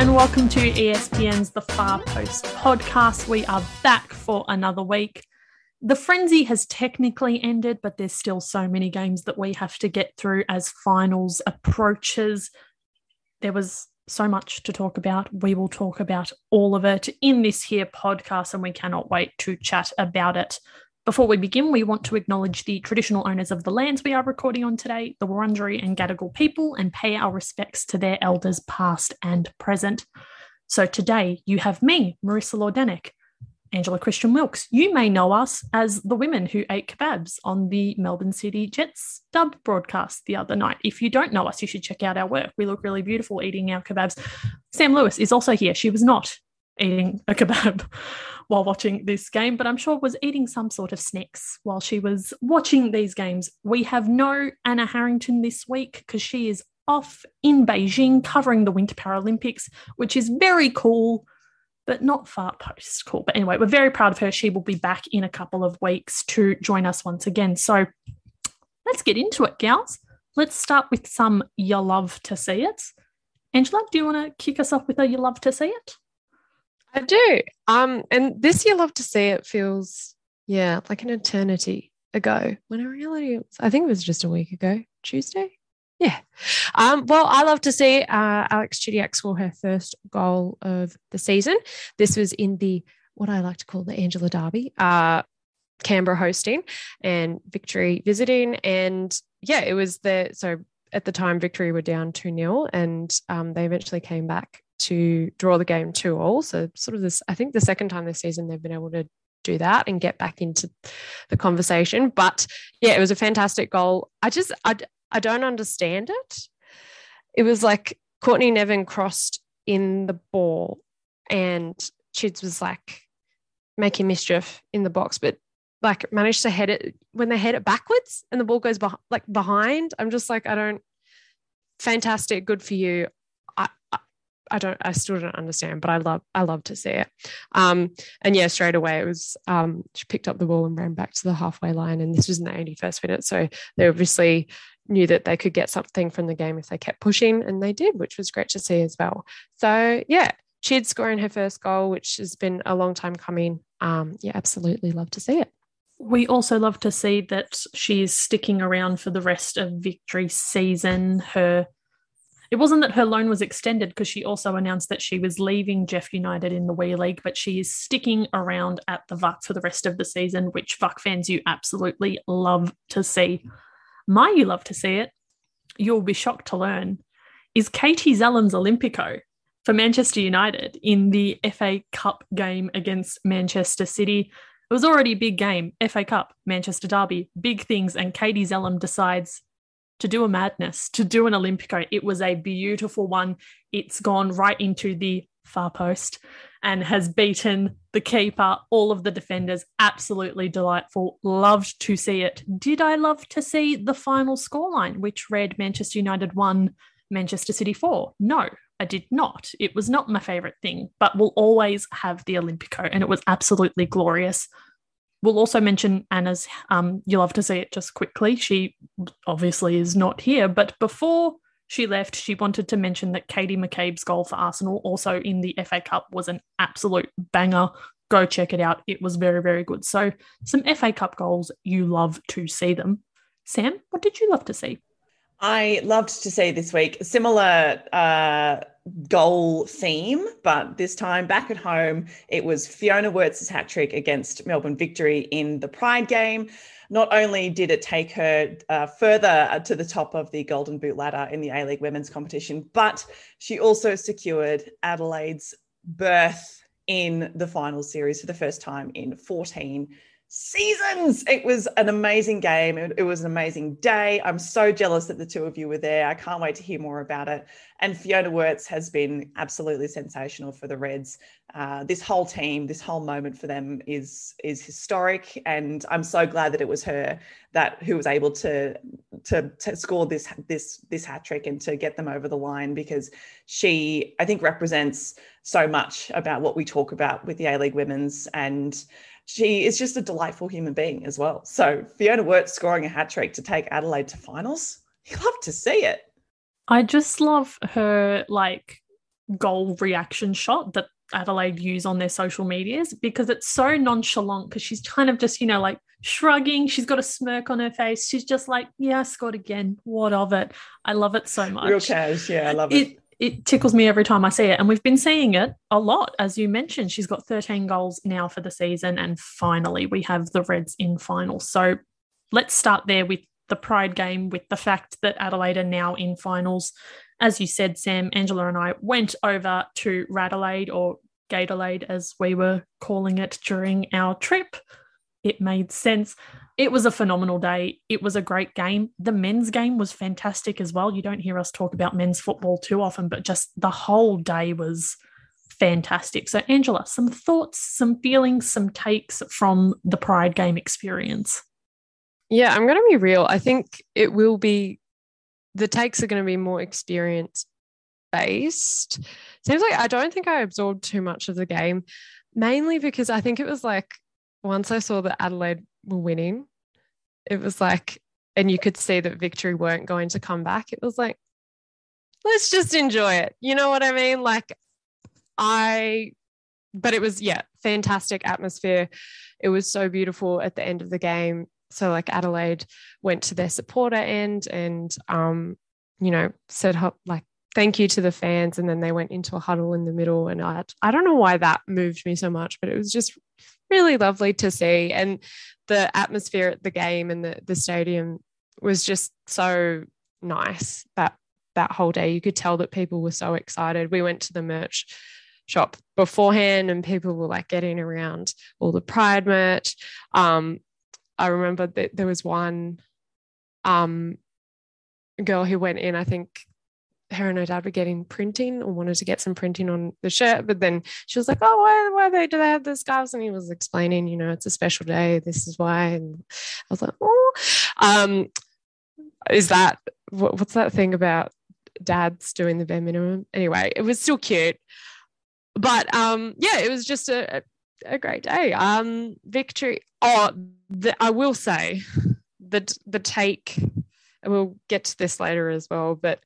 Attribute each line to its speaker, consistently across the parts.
Speaker 1: and welcome to ESPN's The Far Post podcast. We are back for another week. The frenzy has technically ended, but there's still so many games that we have to get through as finals approaches. There was so much to talk about. We will talk about all of it in this here podcast, and we cannot wait to chat about it. Before we begin, we want to acknowledge the traditional owners of the lands we are recording on today, the Wurundjeri and Gadigal people, and pay our respects to their elders past and present. So today you have me, Marissa Lordanic, Angela Christian Wilkes. You may know us as the women who ate kebabs on the Melbourne City Jets dub broadcast the other night. If you don't know us, you should check out our work. We look really beautiful eating our kebabs. Sam Lewis is also here. She was not eating a kebab while watching this game, but I'm sure was eating some sort of snacks while she was watching these games. We have no Anna Harrington this week because she is off in Beijing covering the Winter Paralympics, which is very cool, but not far post cool. But anyway, we're very proud of her. She will be back in a couple of weeks to join us once again. So let's get into it, gals. Let's start with some you love to see it. Angela, do you want to kick us off with a you love to see it?
Speaker 2: I do. Um, and this year, love to see it feels, yeah, like an eternity ago. When in reality, it was, I think it was just a week ago, Tuesday. Yeah. Um, well, I love to see uh, Alex Chidiac score her first goal of the season. This was in the what I like to call the Angela Derby. Uh, Canberra hosting and Victory visiting. And yeah, it was the so at the time Victory were down 2 0 and um, they eventually came back to draw the game two all. So sort of this, I think the second time this season they've been able to do that and get back into the conversation. But yeah, it was a fantastic goal. I just I, I don't understand it. It was like Courtney Nevin crossed in the ball and Chids was like making mischief in the box, but like managed to head it when they head it backwards and the ball goes beh- like behind. I'm just like, I don't fantastic, good for you. I don't, I still don't understand, but I love, I love to see it. Um, and yeah, straight away it was, um, she picked up the ball and ran back to the halfway line. And this was in the 81st minute. So they obviously knew that they could get something from the game if they kept pushing, and they did, which was great to see as well. So yeah, Chid scoring her first goal, which has been a long time coming. Um, yeah, absolutely love to see it.
Speaker 1: We also love to see that she is sticking around for the rest of Victory season. Her it wasn't that her loan was extended because she also announced that she was leaving JEF United in the WE League, but she is sticking around at the VUC for the rest of the season, which VUC fans you absolutely love to see. My you love to see it, you'll be shocked to learn, is Katie Zelem's Olympico for Manchester United in the FA Cup game against Manchester City. It was already a big game, FA Cup, Manchester Derby, big things, and Katie Zellem decides to do a madness, to do an Olympico. It was a beautiful one. It's gone right into the far post and has beaten the keeper, all of the defenders. Absolutely delightful. Loved to see it. Did I love to see the final scoreline, which read Manchester United 1, Manchester City 4? No, I did not. It was not my favourite thing, but we'll always have the Olympico, and it was absolutely glorious. We'll also mention Anna's, um, you love to see it just quickly. She obviously is not here, but before she left, she wanted to mention that Katie McCabe's goal for Arsenal, also in the FA Cup, was an absolute banger. Go check it out. It was very, very good. So, some FA Cup goals, you love to see them. Sam, what did you love to see?
Speaker 3: I loved to see this week similar uh, goal theme, but this time back at home, it was Fiona Worts' hat trick against Melbourne Victory in the Pride game. Not only did it take her uh, further uh, to the top of the Golden Boot ladder in the A League women's competition, but she also secured Adelaide's berth in the final series for the first time in 14 seasons. It was an amazing game. It, was an amazing day. I'm so jealous that the two of you were there. I can't wait to hear more about it. And Fiona Worts has been absolutely sensational for the Reds. Uh, this whole team, this whole moment for them is is historic, and I'm so glad that it was her that who was able to to, to score this this this hat trick and to get them over the line because she I think represents so much about what we talk about with the A League Women's and she is just a delightful human being as well. So Fiona Worts scoring a hat trick to take Adelaide to finals. You love to see it.
Speaker 1: I just love her like goal reaction shot that Adelaide use on their social medias because it's so nonchalant because she's kind of just, you know, like shrugging. She's got a smirk on her face. She's just like, yeah, I scored again. What of it? I love it so much.
Speaker 3: Real cash. Yeah, I love it.
Speaker 1: it it tickles me every time I see it. And we've been seeing it a lot. As you mentioned, she's got 13 goals now for the season. And finally, we have the Reds in final. So let's start there with the Pride game, with the fact that Adelaide are now in finals. As you said, Sam, Angela and I went over to Radelaide or Gatorade, as we were calling it during our trip. It made sense. It was a phenomenal day. It was a great game. The men's game was fantastic as well. You don't hear us talk about men's football too often, but just the whole day was fantastic. So, Angela, some thoughts, some feelings, some takes from the Pride game experience.
Speaker 2: Yeah, I'm going to be real. I think it will be, the takes are going to be more experience based. Seems like I don't think I absorbed too much of the game, mainly because I think it was like once I saw that Adelaide were winning, it was like, and you could see that victory weren't going to come back. It was like, let's just enjoy it. You know what I mean? Like, I, but it was, yeah, fantastic atmosphere. It was so beautiful at the end of the game. So, like, Adelaide went to their supporter end and, um, you know, said, like, thank you to the fans. And then they went into a huddle in the middle. And I, I don't know why that moved me so much, but it was just really lovely to see. And the atmosphere at the game and the, the stadium was just so nice that that whole day. You could tell that people were so excited. We went to the merch shop beforehand and people were like getting around all the pride merch. Um, I remember that there was one um, girl who went in, I think her and her dad were getting printing or wanted to get some printing on the shirt, but then she was like, "Oh, why, why they do they have the scarves?" And he was explaining, you know, it's a special day. This is why. And I was like, "Oh, um, is that what, what's that thing about dads doing the bare minimum?" Anyway, it was still cute, but um, yeah, it was just a, a great day. Um, victory. Oh, the, I will say that the take. We'll get to this later as well, but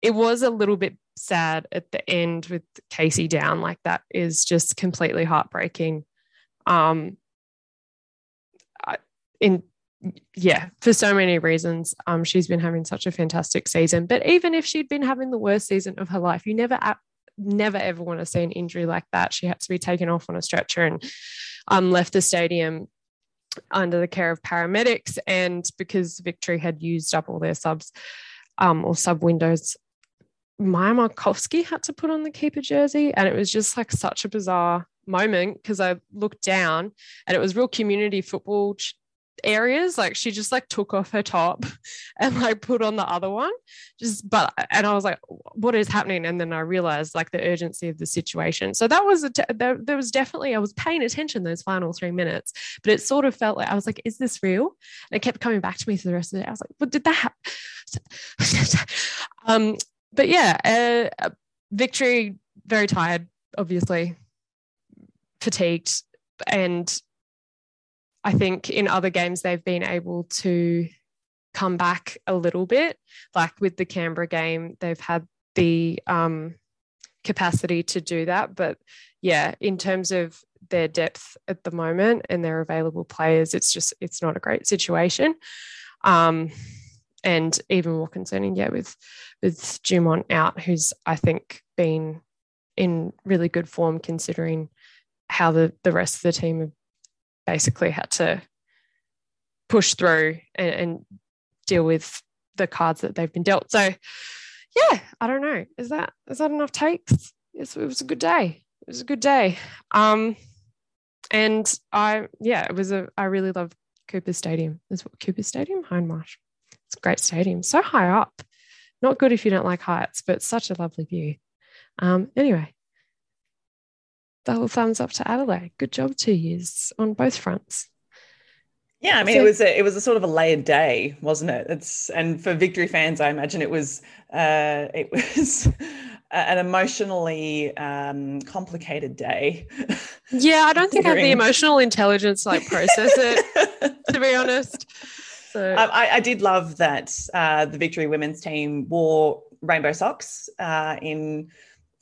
Speaker 2: it was a little bit sad at the end with Casey down. Like that is just completely heartbreaking. Um, in yeah, for so many reasons. Um, she's been having such a fantastic season. But even if she'd been having the worst season of her life, you never, never ever want to see an injury like that. She had to be taken off on a stretcher and um, left the stadium under the care of paramedics. And because Victory had used up all their subs um, or sub windows Maja Markovski had to put on the keeper jersey. And it was just like such a bizarre moment because I looked down and it was real community football areas. Like she just like took off her top and like put on the other one. Just, but, and I was like, what is happening? And then I realized like the urgency of the situation. So that was, a t- there, there was definitely, I was paying attention those final three minutes, but it sort of felt like I was like, is this real? And it kept coming back to me for the rest of the day. I was like, what did that happen? um, but yeah, uh, victory, very tired, obviously, fatigued. And I think in other games, they've been able to come back a little bit. Like with the Canberra game, they've had the um, capacity to do that. But yeah, in terms of their depth at the moment and their available players, it's just, it's not a great situation. Um, and even more concerning, yeah, with with Dumont out, who's I think been in really good form considering how the the rest of the team have basically had to push through and, and deal with the cards that they've been dealt. So, yeah, I don't know. Is that is that enough takes? It was a good day. It was a good day. Um, and I yeah, it was a I really love Cooper Stadium. Is what Cooper Stadium, Hindmarsh. It's a great stadium, so high up. Not good if you don't like heights, but such a lovely view. Um, anyway, double thumbs up to Adelaide. Good job, two years on both fronts.
Speaker 3: Yeah, I mean, so, it was a, it was a sort of a layered day, wasn't it? It's and for victory fans, I imagine it was uh, it was an emotionally um, complicated day.
Speaker 2: Yeah, I don't think I have the emotional intelligence to like process it. to be honest,
Speaker 3: so I, I, did love that uh, the Victory women's team wore rainbow socks uh, in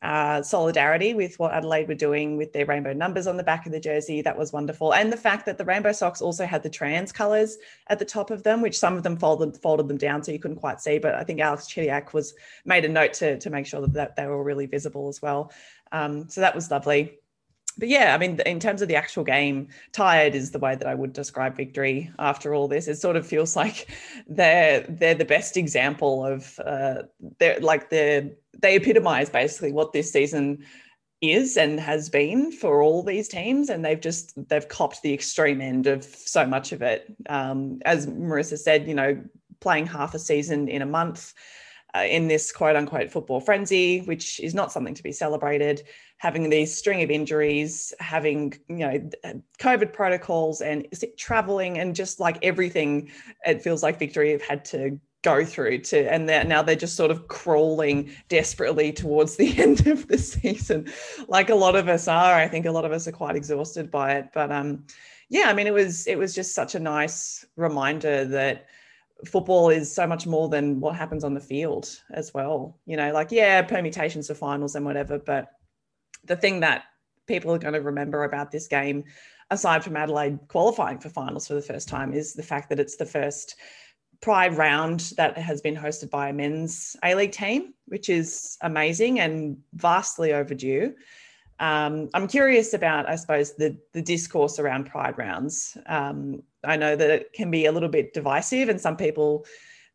Speaker 3: uh, solidarity with what Adelaide were doing with their rainbow numbers on the back of the jersey. That was wonderful. And the fact that the rainbow socks also had the trans colours at the top of them, which some of them folded folded them down so you couldn't quite see. But I think Alex Chidiac was made a note to, to make sure that, that they were really visible as well. Um, so that was lovely but yeah, I mean, in terms of the actual game, tired is the way that I would describe victory. After all this, it sort of feels like they're they're the best example of uh, they're like they're they epitomize basically what this season is and has been for all these teams, and they've just they've copped the extreme end of so much of it. Um, as Marissa said, you know, playing half a season in a month. Uh, in this quote unquote football frenzy, which is not something to be celebrated having these string of injuries, having you know COVID protocols and traveling and just like everything, it feels like Victory have had to go through to and they're, now they're just sort of crawling desperately towards the end of the season. Like a lot of us are. I think a lot of us are quite exhausted by it. But um yeah i mean it was it was just such a nice reminder that football is so much more than what happens on the field as well. You know like yeah permutations of finals and whatever but the thing that people are going to remember about this game, aside from Adelaide qualifying for finals for the first time, is the fact that it's the first Pride round that has been hosted by a men's A League team, which is amazing and vastly overdue. Um, I'm curious about, I suppose, the the discourse around Pride rounds. Um, I know that it can be a little bit divisive, and some people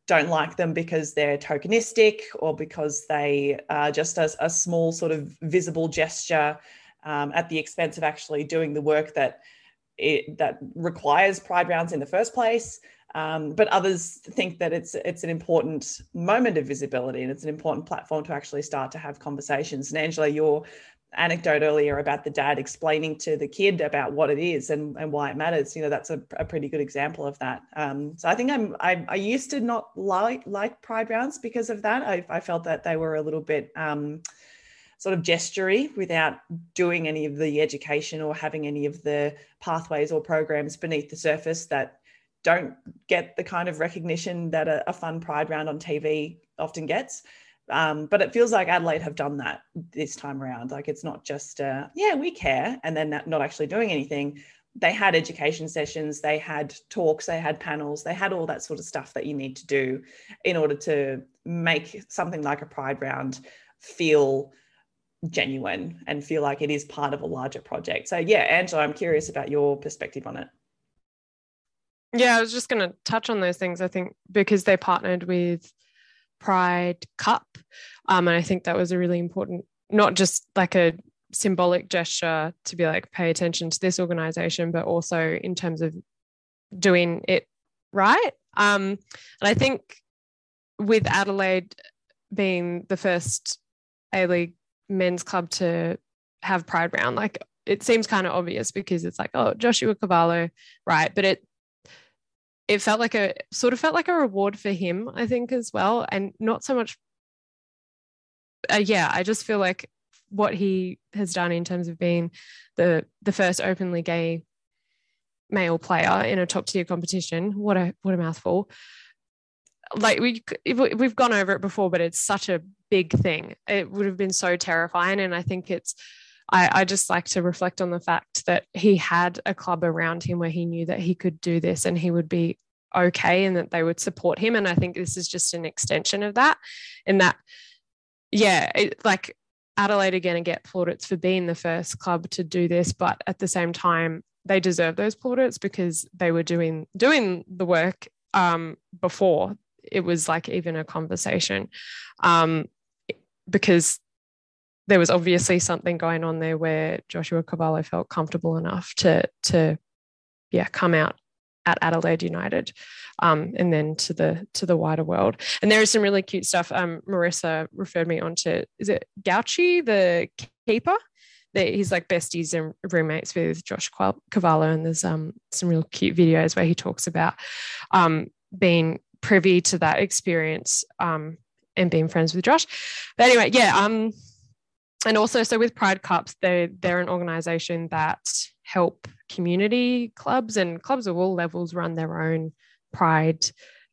Speaker 3: don't like them because they're tokenistic or because they are just a, a small sort of visible gesture um, at the expense of actually doing the work that it, that requires pride rounds in the first place. Um, but others think that it's it's an important moment of visibility and it's an important platform to actually start to have conversations. And Angela, you're anecdote earlier about the dad explaining to the kid about what it is and, and why it matters you know that's a, a pretty good example of that. Um, so i think i'm I, I, used to not like like pride rounds because of that. I, I felt that they were a little bit um, sort of gestury without doing any of the education or having any of the pathways or programs beneath the surface that don't get the kind of recognition that a, a fun pride round on tv often gets um, but it feels like Adelaide have done that this time around. Like it's not just, uh, yeah, we care, and then not actually doing anything. They had education sessions, they had talks, they had panels, they had all that sort of stuff that you need to do in order to make something like a Pride Round feel genuine and feel like it is part of a larger project. So, yeah, Angela, I'm curious about your perspective on it.
Speaker 2: Yeah, I was just going to touch on those things, I think, because they partnered with Pride Cup. Um, and I think that was a really important, not just like a symbolic gesture to be like, pay attention to this organization, but also in terms of doing it right. Um, and I think with Adelaide being the first A League men's club to have Pride Round, like it seems kind of obvious because it's like, oh, Joshua Cavallo, right? But it it felt like a sort of felt like a reward for him, I think, as well. And not so much, uh, yeah, I just feel like what he has done in terms of being the the first openly gay male player in a top tier competition. What a what a mouthful. Like we we've gone over it before, but it's such a big thing. It would have been so terrifying, and I think it's I, I just like to reflect on the fact that he had a club around him where he knew that he could do this and he would be okay and that they would support him. And I think this is just an extension of that. And that, yeah, it, like Adelaide are going to get plaudits for being the first club to do this, but at the same time, they deserve those plaudits because they were doing doing the work um, before it was like even a conversation. Um, because there was obviously something going on there where Joshua Cavallo felt comfortable enough to to yeah come out at Adelaide United, um, and then to the to the wider world. And there is some really cute stuff. Um, Marissa referred me on to is it Gauci, the keeper? That he's like besties and roommates with Josh Cavallo, and there's um some real cute videos where he talks about um being privy to that experience um and being friends with Josh. But anyway, yeah, um and also so with pride cups they they're an organization that help community clubs and clubs of all levels run their own pride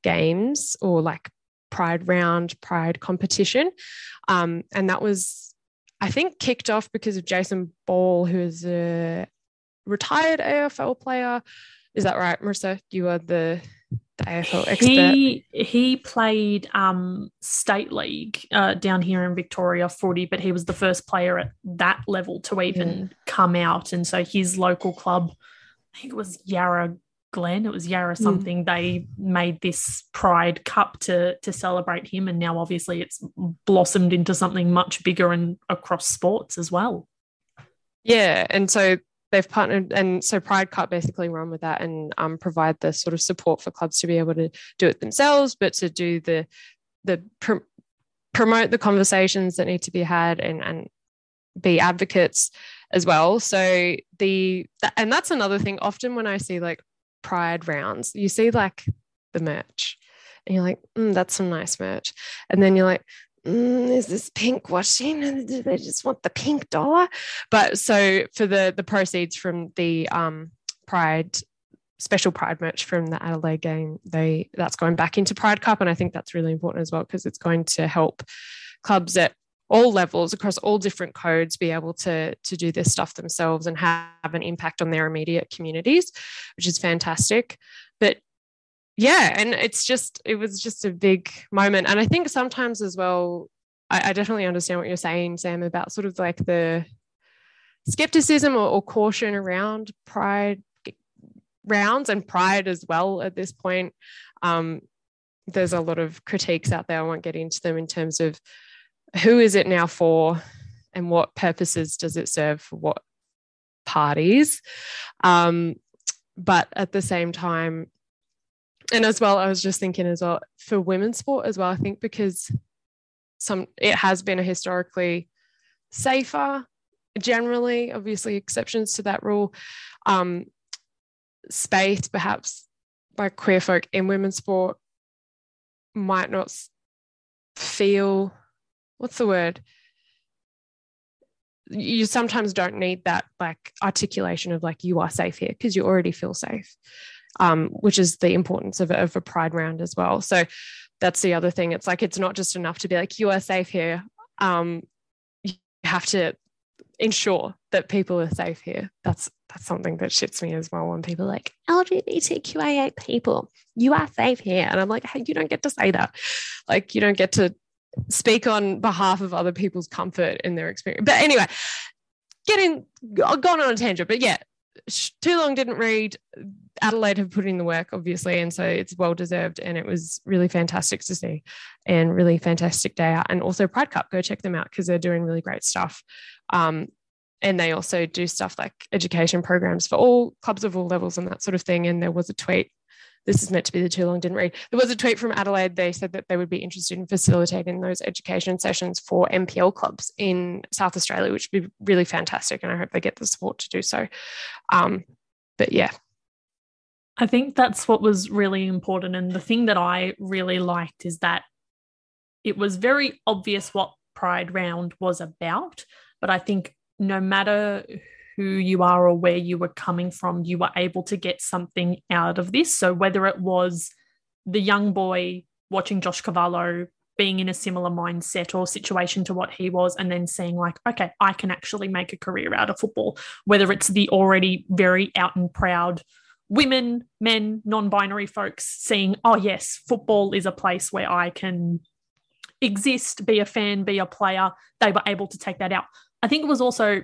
Speaker 2: games or like Pride round, Pride competition. Um, and that was, I think, kicked off because of Jason Ball, who is a retired AFL player. Is that right, Marissa? You are the the AFL expert.
Speaker 1: He he played um, state league uh, down here in Victoria footy, but he was the first player at that level to even mm. come out, and so his local club, I think it was Yarra Glen, it was Yarra mm. something. Mm. They made this Pride Cup to to celebrate him, and now obviously it's blossomed into something much bigger and across sports as well.
Speaker 2: Yeah, and so they've partnered and so pride cup basically run with that and um, provide the sort of support for clubs to be able to do it themselves but to do the the pr- promote the conversations that need to be had and and be advocates as well. So the and that's another thing. Often when i see like pride rounds you see like the merch and you're like mm, that's some nice merch. And then you're like mm, is this pink washing? and Do they just want the pink dollar? But so for the the proceeds from the um, Pride special Pride merch from the Adelaide game, they that's going back into Pride Cup, and I think that's really important as well because it's going to help clubs at all levels across all different codes be able to to do this stuff themselves and have an impact on their immediate communities which is fantastic yeah and it's just it was just a big moment. And i think sometimes as well I, I, definitely understand what you're saying sam about sort of like the skepticism or, or caution around pride rounds and pride as well at this point. Um, there's a lot of critiques out there. I won't get into them in terms of who is it now for and what purposes does it serve for what parties. Um, but at the same time and as well, I was just thinking as well for women's sport as well. I think because some it has been a historically safer, generally, obviously exceptions to that rule, um, space perhaps by queer folk in women's sport might not feel what's the word you sometimes don't need that like articulation of like you are safe here because you already feel safe um, which is the importance of, of a pride round as well. So that's the other thing. It's like it's not just enough to be like you are safe here. Um, you have to ensure that people are safe here. That's that's something that shits me as well when people like LGBTQIA people, you are safe here. And I'm like, hey, you don't get to say that. Like you don't get to speak on behalf of other people's comfort in their experience. But anyway, getting gone on a tangent. But yeah, too long didn't read. Adelaide have put in the work, obviously, and so it's well deserved. And it was really fantastic to see, and really fantastic day out. And also Pride Cup, go check them out because they're doing really great stuff. Um, and they also do stuff like education programs for all clubs of all levels and that sort of thing. And there was a tweet this is meant to be the too long didn't read. There was a tweet from Adelaide. They said that they would be interested in facilitating those education sessions for NPL clubs in South Australia, which would be really fantastic. And I hope they get the support to do so. Um, but yeah.
Speaker 1: I think that's what was really important. And the thing that I really liked is that it was very obvious what Pride Round was about. But I think no matter who you are or where you were coming from, you were able to get something out of this. So whether it was the young boy watching Josh Cavallo being in a similar mindset or situation to what he was, and then seeing, like, okay, I can actually make a career out of football, whether it's the already very out and proud women, men, non binary folks seeing, oh, yes, football is a place where I can exist, be a fan, be a player. They were able to take that out. I think it was also,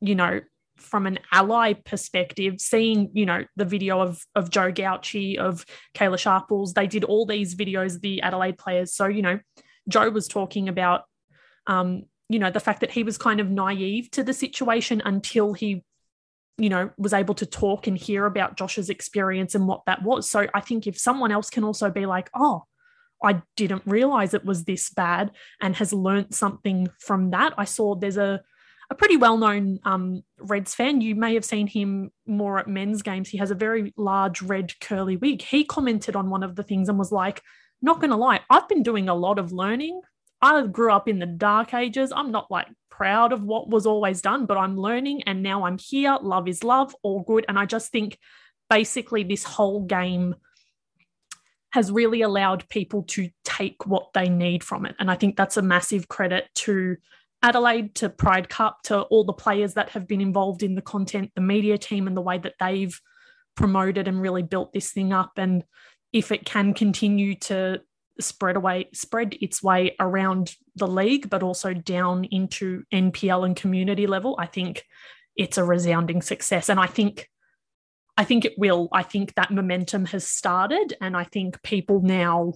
Speaker 1: you know, from an ally perspective, seeing, you know, the video of of Joe Gauci, of Kayla Sharples, they did all these videos, the Adelaide players. So, you know, Joe was talking about um, you know, the fact that he was kind of naive to the situation until he, you know, was able to talk and hear about Josh's experience and what that was. So I think if someone else can also be like, oh, I didn't realize it was this bad and has learned something from that. I saw there's a a pretty well known um, Reds fan. You may have seen him more at men's games. He has a very large red curly wig. He commented on one of the things and was like, not going to lie, I've been doing a lot of learning. I grew up in the dark ages. I'm not like proud of what was always done, but I'm learning and now I'm here. Love is love, all good. And I just think basically this whole game has really allowed people to take what they need from it. And I think that's a massive credit to Adelaide, to Pride Cup, to all the players that have been involved in the content, the media team, and the way that they've promoted and really built this thing up. And if it can continue to spread away, spread its way around the league, but also down into NPL and community level, I think it's a resounding success. And I think I think it will. I think that momentum has started, and I think people now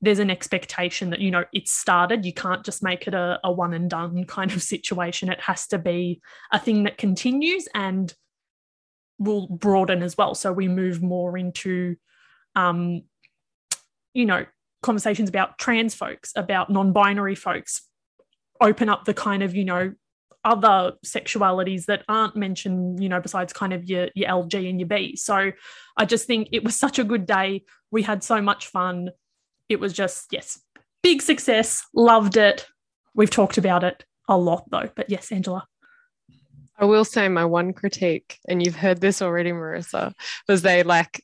Speaker 1: there's an expectation that you know it's started. You can't just make it a, a one and done kind of situation. It has to be a thing that continues and will broaden as well. So we move more into, um, you know, conversations about trans folks, about non-binary folks, open up the kind of you know other sexualities that aren't mentioned, you know, besides kind of your, your LG and your B. So I just think it was such a good day. We had so much fun. It was just, yes, big success. Loved it. We've talked about it a lot though. But yes, Angela.
Speaker 2: I will say my one critique, and you've heard this already, Marissa, was they like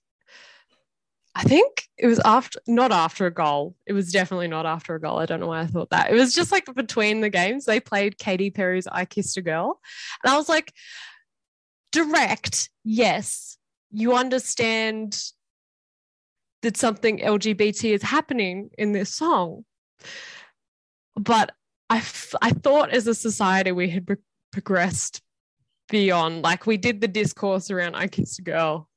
Speaker 2: I think it was after, not after a goal. It was definitely not after a goal. I don't know why I thought that. It was just like between the games, they played Katy Perry's I Kissed a Girl. And I was like, direct, yes, you understand that something LGBT is happening in this song. But I, f- I thought as a society we had pro- progressed beyond, like we did the discourse around I Kissed a Girl.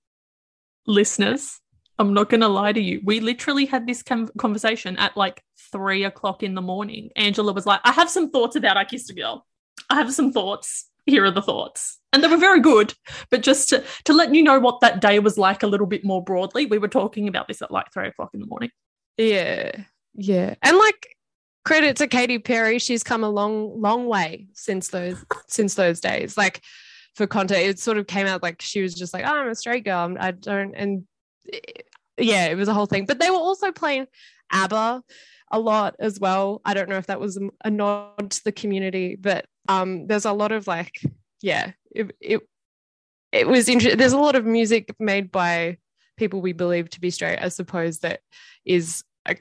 Speaker 1: Listeners, I'm not going to lie to you. We literally had this conversation at like three o'clock in the morning. Angela was like, I have some thoughts about I Kissed a Girl. I have some thoughts. Here are the thoughts. And they were very good. But just to, to let you know what that day was like a little bit more broadly, we were talking about this at like three o'clock in the morning.
Speaker 2: Yeah. Yeah. And like credit to Katy Perry, she's come a long, long way since those since those days. Like for content, it sort of came out like she was just like, oh, I'm a straight girl. I don't and eh, yeah, it was a whole thing. But they were also playing ABBA a lot as well. I don't know if that was a nod to the community, but um, there's a lot of like, yeah, it it, it was interesting. There's a lot of music made by people we believe to be straight, I suppose that is a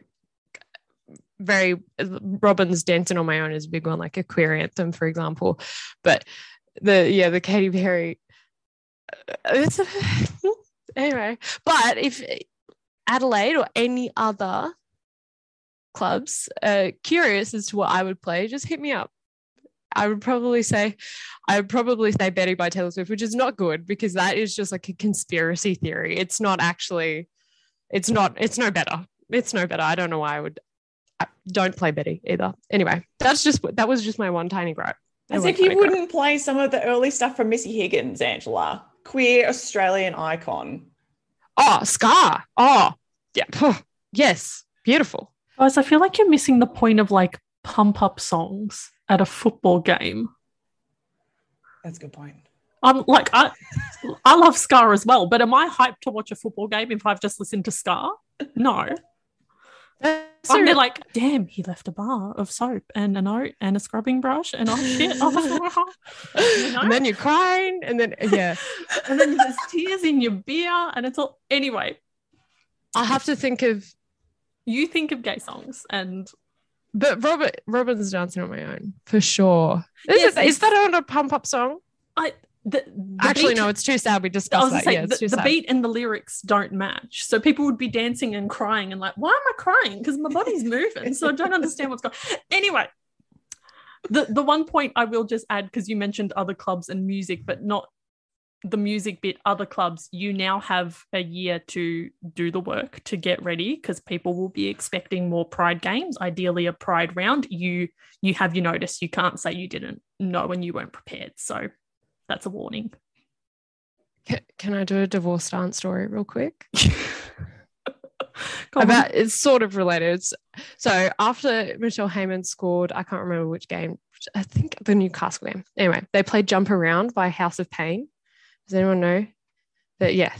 Speaker 2: very Robyn's Dancing on My Own is a big one, like a queer anthem, for example. But the yeah, the Katy Perry. Uh, it's a, anyway, but if Adelaide or any other clubs uh, curious as to what I would play, just hit me up. I would probably say, I would probably say Betty by Taylor Swift, which is not good because that is just like a conspiracy theory. It's not actually, it's not, it's no better. It's no better. I don't know why I would. I don't play Betty either. Anyway, that's just that was just my one tiny gripe.
Speaker 3: As if you wouldn't gripe. play some of the early stuff from Missy Higgins, Angela queer Australian icon.
Speaker 2: Oh, Scar. Oh, yeah. yes. Beautiful.
Speaker 1: Guys, I feel like you're missing the point of like pump up songs at a football game.
Speaker 3: That's a good point.
Speaker 1: I'm like I I love Scar as well, but am I hyped to watch a football game if I've just listened to Scar? No. So I'm like, damn, he left a bar of soap and a note and a scrubbing brush and oh shit. Oh,
Speaker 2: you know? And then you're crying and then yeah.
Speaker 1: and then there's tears in your beer and it's all anyway.
Speaker 2: I have to think of
Speaker 1: you think of gay songs and
Speaker 2: but Robert Robyn's dancing on my own for sure. Is, yes, it, is that on a pump up song?
Speaker 1: I the, the
Speaker 2: Actually, beat, no, it's too sad. We discussed that. Say, yeah,
Speaker 1: the, the beat and the lyrics don't match. So people would be dancing and crying and like, why am I crying? Because my body's moving. So I don't understand what's going on. Anyway, the, the one point I will just add, because you mentioned other clubs and music, but not the music bit, other clubs, you now have a year to do the work to get ready because people will be expecting more pride games, ideally a pride round. You you have your notice. You can't say you didn't know and you weren't prepared. So that's a warning.
Speaker 2: Can, can I do a divorce dance story real quick? About it's sort of related. So after Michelle Heyman scored, I can't remember which game. I think the Newcastle game. Anyway, they played "Jump Around" by House of Pain. Does anyone know that? Yeah,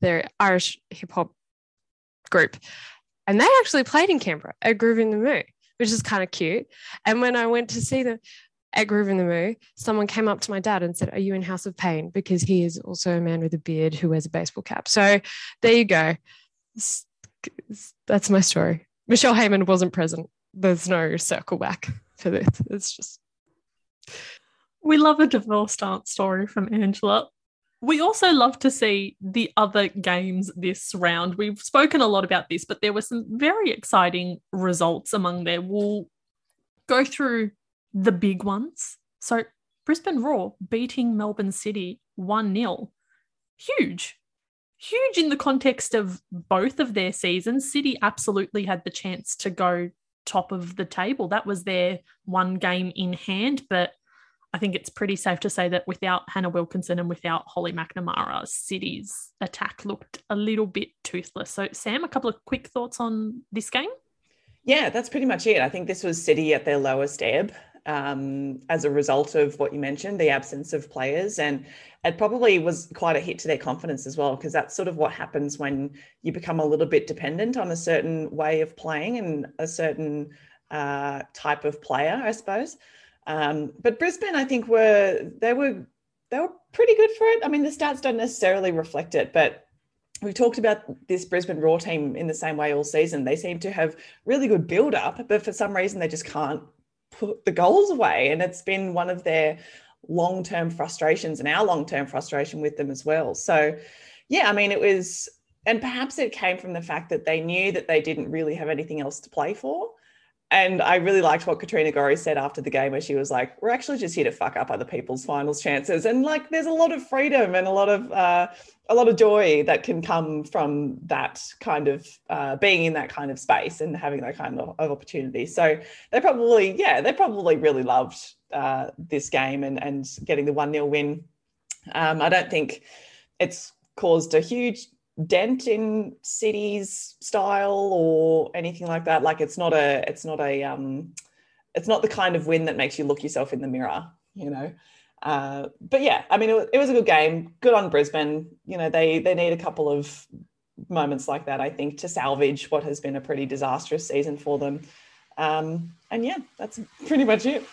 Speaker 2: they're Irish hip hop group, and they actually played in Canberra at Groovin the Moo, which is kind of cute. And when I went to see them, at Groovin the Moo, someone came up to my dad and said, Are you in House of Pain? Because he is also a man with a beard who wears a baseball cap. So there you go. that's my story. Michelle Heyman wasn't present. There's no circle back for this. It's just.
Speaker 1: We love a divorced aunt story from Angela. We also love to see the other games this round. We've spoken a lot about this, but there were some very exciting results among there. We'll go through the big ones. So, Brisbane Roar beating Melbourne City 1 0. Huge. Huge in the context of both of their seasons. City absolutely had the chance to go top of the table. That was their one game in hand, but I think it's pretty safe to say that without Hannah Wilkinson and without Holly McNamara, City's attack looked a little bit toothless. So, Sam, a couple of quick thoughts on this game?
Speaker 3: Yeah, that's pretty much it. I think this was City at their lowest ebb um, as a result of what you mentioned, the absence of players. And it probably was quite a hit to their confidence as well, because that's sort of what happens when you become a little bit dependent on a certain way of playing and a certain uh, type of player, I suppose. Um, but Brisbane, I think, were they were they were pretty good for it. I mean, the stats don't necessarily reflect it, but we've talked about this Brisbane Roar team in the same way all season. They seem to have really good build up, but for some reason they just can't put the goals away, and it's been one of their long term frustrations and our long term frustration with them as well. So, yeah, I mean, it was, and perhaps it came from the fact that they knew that they didn't really have anything else to play for. And I really liked what Katrina Gorry said after the game, where she was like, "We're actually just here to fuck up other people's finals chances." And like, there's a lot of freedom and a lot of uh, a lot of joy that can come from that kind of uh, being in that kind of space and having that kind of, of opportunity. So they probably, yeah, they probably really loved uh, this game and and getting the one 0 win. Um, I don't think it's caused a huge dent in cities style or anything like that? Like it's not a it's not a um it's not the kind of win that makes you look yourself in the mirror you know? Uh, but yeah i mean it was, it was a good game. Good on brisbane. You know they they need a couple of moments like that i think to salvage what has been a pretty disastrous season for them. Um and yeah that's pretty much it.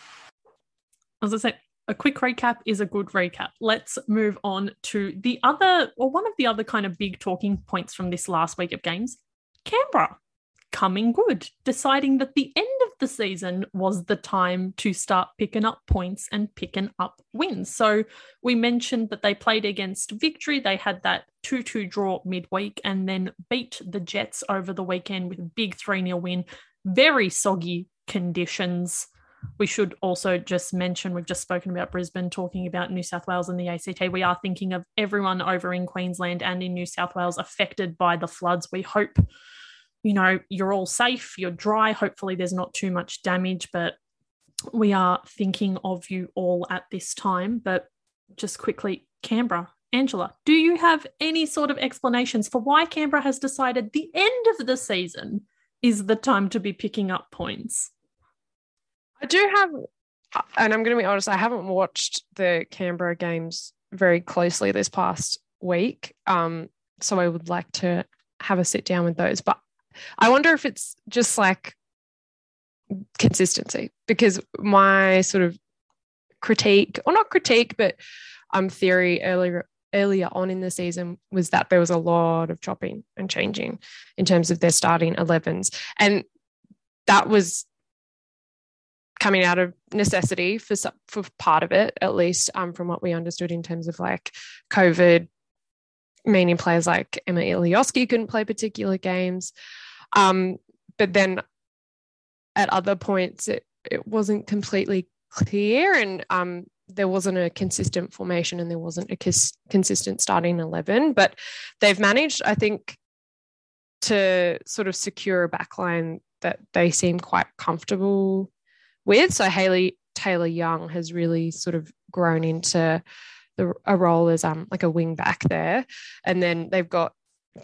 Speaker 1: I said a quick recap is a good recap. Let's move on to the other, or one of the other kind of big talking points from this last week of games Canberra coming good, deciding that the end of the season was the time to start picking up points and picking up wins. So we mentioned that they played against Victory. They had that 2 2 draw midweek and then beat the Jets over the weekend with a big 3 0 win. Very soggy conditions. We should also just mention we've just spoken about Brisbane, talking about New South Wales and the ACT. We are thinking of everyone over in Queensland and in New South Wales affected by the floods. We hope, you know, you're all safe, you're dry. Hopefully, there's not too much damage, but we are thinking of you all at this time. But just quickly, Canberra, Angela, do you have any sort of explanations for why Canberra has decided the end of the season is the time to be picking up points?
Speaker 2: I do have, and I'm going to be honest, I haven't watched the Canberra games very closely this past week. Um, so I would like to have a sit down with those. But I wonder if it's just like consistency because my sort of critique, or not critique, but um, theory earlier earlier on in the season was that there was a lot of chopping and changing in terms of their starting 11s. And that was coming out of necessity for some, for part of it, at least um, from what we understood in terms of like COVID, meaning players like Emma Ilijoski couldn't play particular games. Um, but then at other points, it, it wasn't completely clear and um, there wasn't a consistent formation and there wasn't a cons- consistent starting 11. But they've managed, I think, to sort of secure a backline that they seem quite comfortable with. So Hayley Taylor Young has really sort of grown into the, a role as um like a wing back there, and then they've got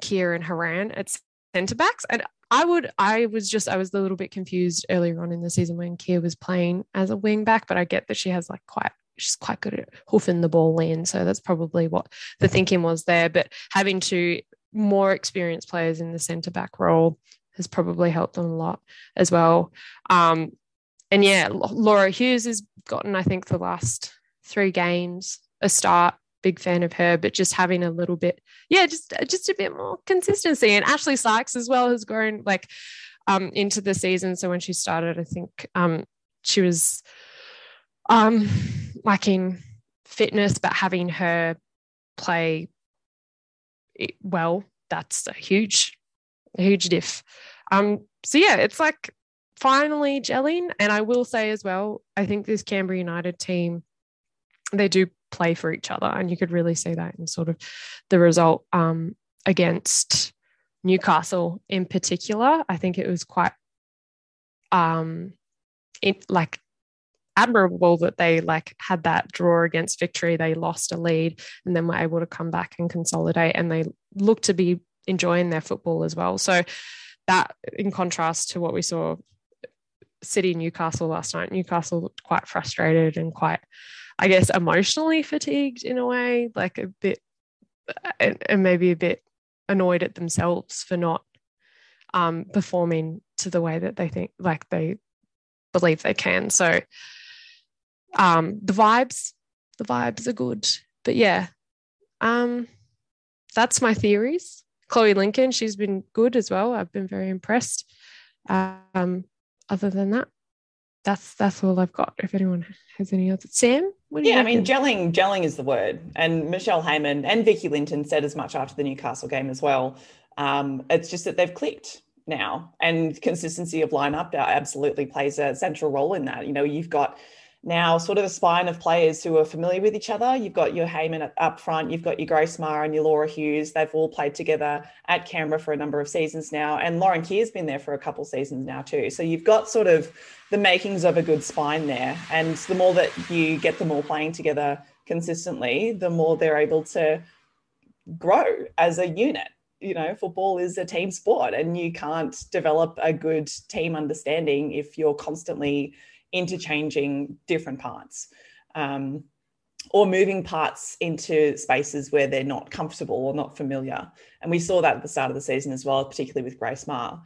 Speaker 2: Kieran Haran at centre backs. And I would I was just I was a little bit confused earlier on in the season when Kier was playing as a wing back, but I get that she has like quite she's quite good at hoofing the ball in. So that's probably what the thinking was there. But having two more experienced players in the centre back role has probably helped them a lot as well. Um, and yeah, Laura Hughes has gotten, I think, the last three games a start big fan of her, but just having a little bit, yeah, just just a bit more consistency. And Ashley Sykes as well has grown like um, into the season. So when she started, I think um, she was um, lacking fitness, but having her play well, that's a huge, a huge diff. Um, so yeah, it's like finally gelling. And I will say as well, I think this Canberra United team, they do play for each other. And you could really see that in sort of the result um, against Newcastle in particular. I think it was quite um, it, like admirable that they like had that draw against victory. They lost a lead and then were able to come back and consolidate and they look to be enjoying their football as well. So that in contrast to what we saw City Newcastle last night, Newcastle looked quite frustrated and quite, I guess, emotionally fatigued in a way, like a bit and maybe a bit annoyed at themselves for not um, performing to the way that they think like they believe they can. So um, the vibes, the vibes are good. But yeah, um, that's my theories. Chloe Lincoln, she's been good as well. I've been very impressed. Um, other than that, that's that's all I've got. If anyone has any other, Sam,
Speaker 3: yeah, I mean, gelling, gelling is the word. And Michelle Heyman and Vicki Linton said as much after the Newcastle game as well. Um, it's just that they've clicked now, and consistency of lineup absolutely plays a central role in that. You know, you've got now sort of a spine of players who are familiar with each other. You've got your Heyman up front, you've got your Grace Maher and your Laura Hughes. They've all played together at Canberra for a number of seasons now. And Lauren Keir's been there for a couple seasons now too. So you've got sort of the makings of a good spine there. And the more that you get them all playing together consistently, the more they're able to grow as a unit you know, football is a team sport and you can't develop a good team understanding if you're constantly interchanging different parts um, or moving parts into spaces where they're not comfortable or not familiar. And we saw that at the start of the season as well, particularly with Grace Maher.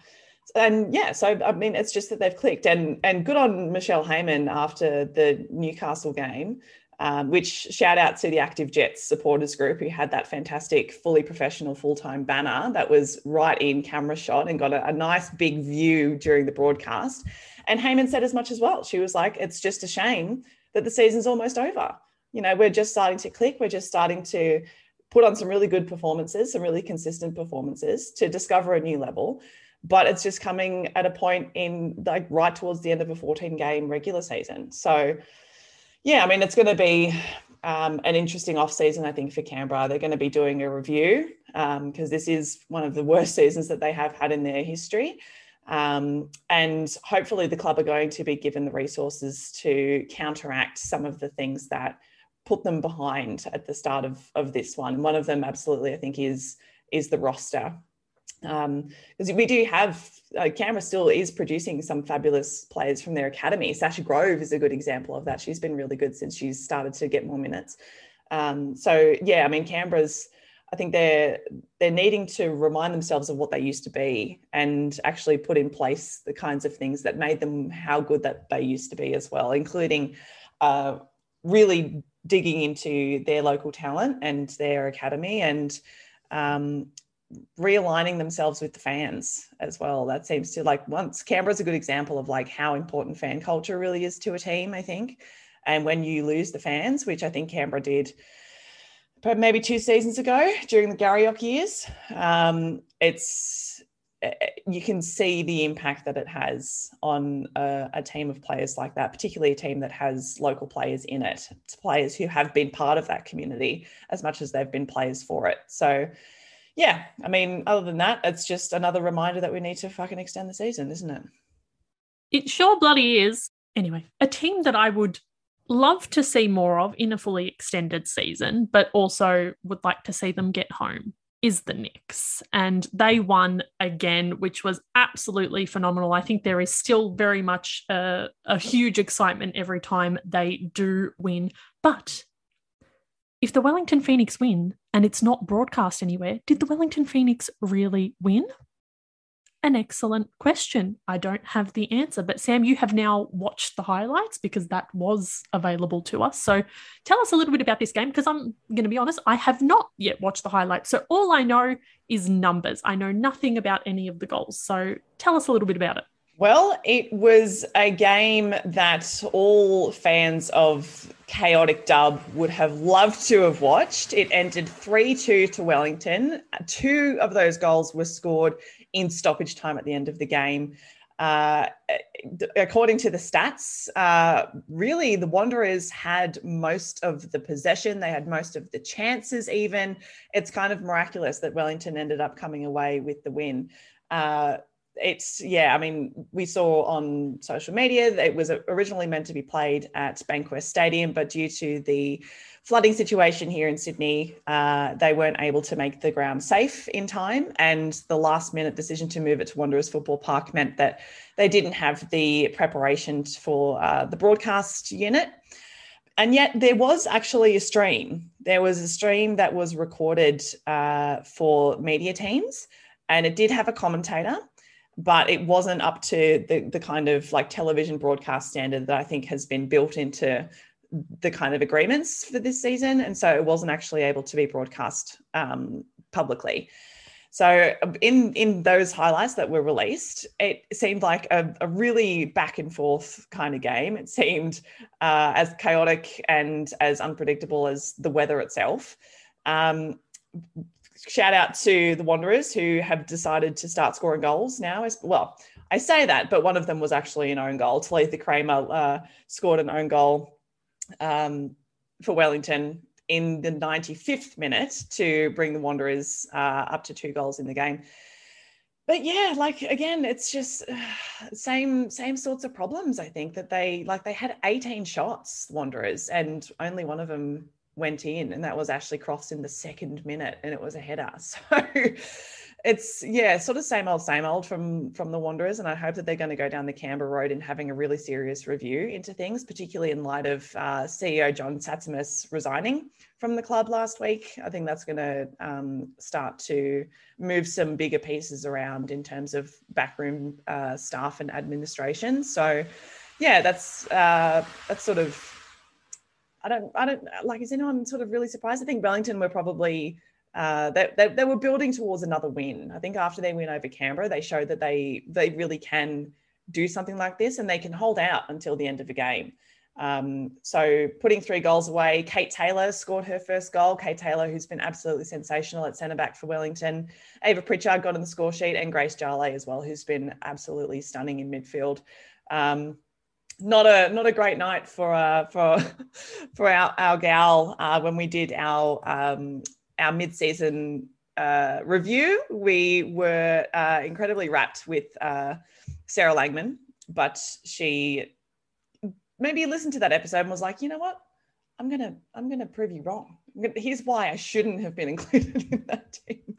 Speaker 3: And yeah, so I mean, it's just that they've clicked, and and good on Michelle Heyman after the Newcastle game, um, which shout out to the Active Jets supporters group who had that fantastic, fully professional, full time banner that was right in camera shot and got a, a nice big view during the broadcast. And Heyman said as much as well. She was like, it's just a shame that the season's almost over. You know, we're just starting to click. We're just starting to put on some really good performances, some really consistent performances to discover a new level. But it's just coming at a point in like right towards the end of a 14 game regular season. So, yeah, I mean, it's going to be um, an interesting off season, I think, for Canberra. They're going to be doing a review because um, this is one of the worst seasons that they have had in their history. Um, and hopefully, the club are going to be given the resources to counteract some of the things that put them behind at the start of, of this one. One of them, absolutely, I think, is is the roster. Because um, we do have, uh, Canberra still is producing some fabulous players from their academy. Sasha Grove is a good example of that. She's been really good since she's started to get more minutes. Um, so, yeah, I mean, Canberra's I think they're they're needing to remind themselves of what they used to be and actually put in place the kinds of things that made them how good that they used to be as well, including uh, really digging into their local talent and their academy and um, realigning themselves with the fans as well. That seems to like once Canberra's a good example of like how important fan culture really is to a team, I think. And when you lose the fans, which I think Canberra did maybe two seasons ago during the Garriock years. Um, it's eh, eh, you can see the impact that it has on a, a, team of players like that, particularly a team that has local players in it. It's players who have been part of that community as much as they've been players for it. So, yeah, I mean, other than that, it's just another reminder that we need to fucking extend the season, isn't it?
Speaker 1: It sure bloody is. Anyway, a team that I would love to see more of in a fully extended season, but also would like to see them get home is the Nix. And they won again, which was absolutely phenomenal. I think there is still very much a, a huge excitement every time they do win. But if the Wellington Phoenix win and it's not broadcast anywhere, did the Wellington Phoenix really win? An excellent question. I don't have the answer, but Sam, you have now watched the highlights because that was available to us. So tell us a little bit about this game because I'm going to be honest, I have not yet watched the highlights. So all I know is numbers. I know nothing about any of the goals. So tell us a little bit about it.
Speaker 3: Well, it was a game that all fans of Chaotic Dub would have loved to have watched. It ended 3 2 to Wellington. Two of those goals were scored in stoppage time at the end of the game. Uh, according to the stats, uh, really the Wanderers had most of the possession. They had most of the chances, even. It's kind of miraculous that Wellington ended up coming away with the win. Uh, it's yeah i mean we saw on social media it was originally meant to be played at bankwest stadium but due to the flooding situation here in sydney uh, they weren't able to make the ground safe in time and the last minute decision to move it to wanderers football park meant that they didn't have the preparation for uh, the broadcast unit. And yet there was actually a stream. There was a stream that was recorded uh, for media teams and it did have a commentator but it wasn't up to the, the kind of like television broadcast standard that I think has been built into the kind of agreements for this season. And so it wasn't actually able to be broadcast um, publicly. So in in those highlights that were released, it seemed like a, a really back and forth kind of game. It seemed uh, as chaotic and as unpredictable as the weather itself. Um, shout out to the Wanderers who have decided to start scoring goals now. As well, I say that, but one of them was actually an own goal. Talitha Kramer uh, scored an own goal um, for Wellington in the 95th minute to bring the Wanderers uh, up to two goals in the game. But yeah, like again, it's just uh, same same sorts of problems. I think that they like they had 18 shots, Wanderers, and only one of them went in, and that was Ashley Crofts in the second minute, and it was a header. So it's yeah, sort of same old, same old from from the Wanderers, and I hope that they're going to go down the Canberra road and having a really serious review into things, particularly in light of uh, CEO John Tsatsimas resigning from the club last week. I think that's going to um, start to move some bigger pieces around in terms of backroom uh, staff and administration. So yeah, that's uh, that's sort of I don't, I don't like. Is anyone sort of really surprised? I think Wellington were probably uh, they, they, they, were building towards another win. I think after they win over Canberra, they showed that they they really can do something like this and they can hold out until the end of a game. Um, so putting three goals away, Kate Taylor scored her first goal. Kate Taylor, who's been absolutely sensational at centre back for Wellington. Ava Pritchard got on the score sheet, and Grace Jale as well, who's been absolutely stunning in midfield. Um, not a not a great night for uh, for for our our gal uh, when we did our um, our mid season uh, review. We were uh, incredibly rapt with uh, Sarah Langman, but she maybe listened to that episode and was like, you know what, I'm gonna I'm gonna prove you wrong. Here's why I shouldn't have been included in that team.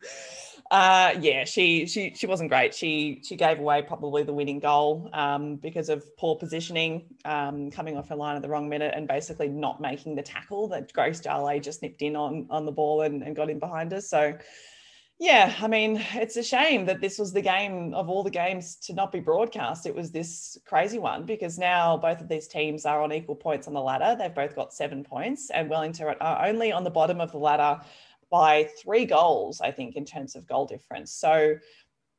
Speaker 3: Uh, yeah, she she she wasn't great. She she gave away probably the winning goal um, because of poor positioning, um, coming off her line at the wrong minute, and basically not making the tackle that Grace Darley just nipped in on on the ball and, and got in behind us. So. Yeah, I mean, it's a shame that this was the game of all the games to not be broadcast. It was this crazy one because now both of these teams are on equal points on the ladder. They've both got seven points, and Wellington are only on the bottom of the ladder by three goals, I think, in terms of goal difference. So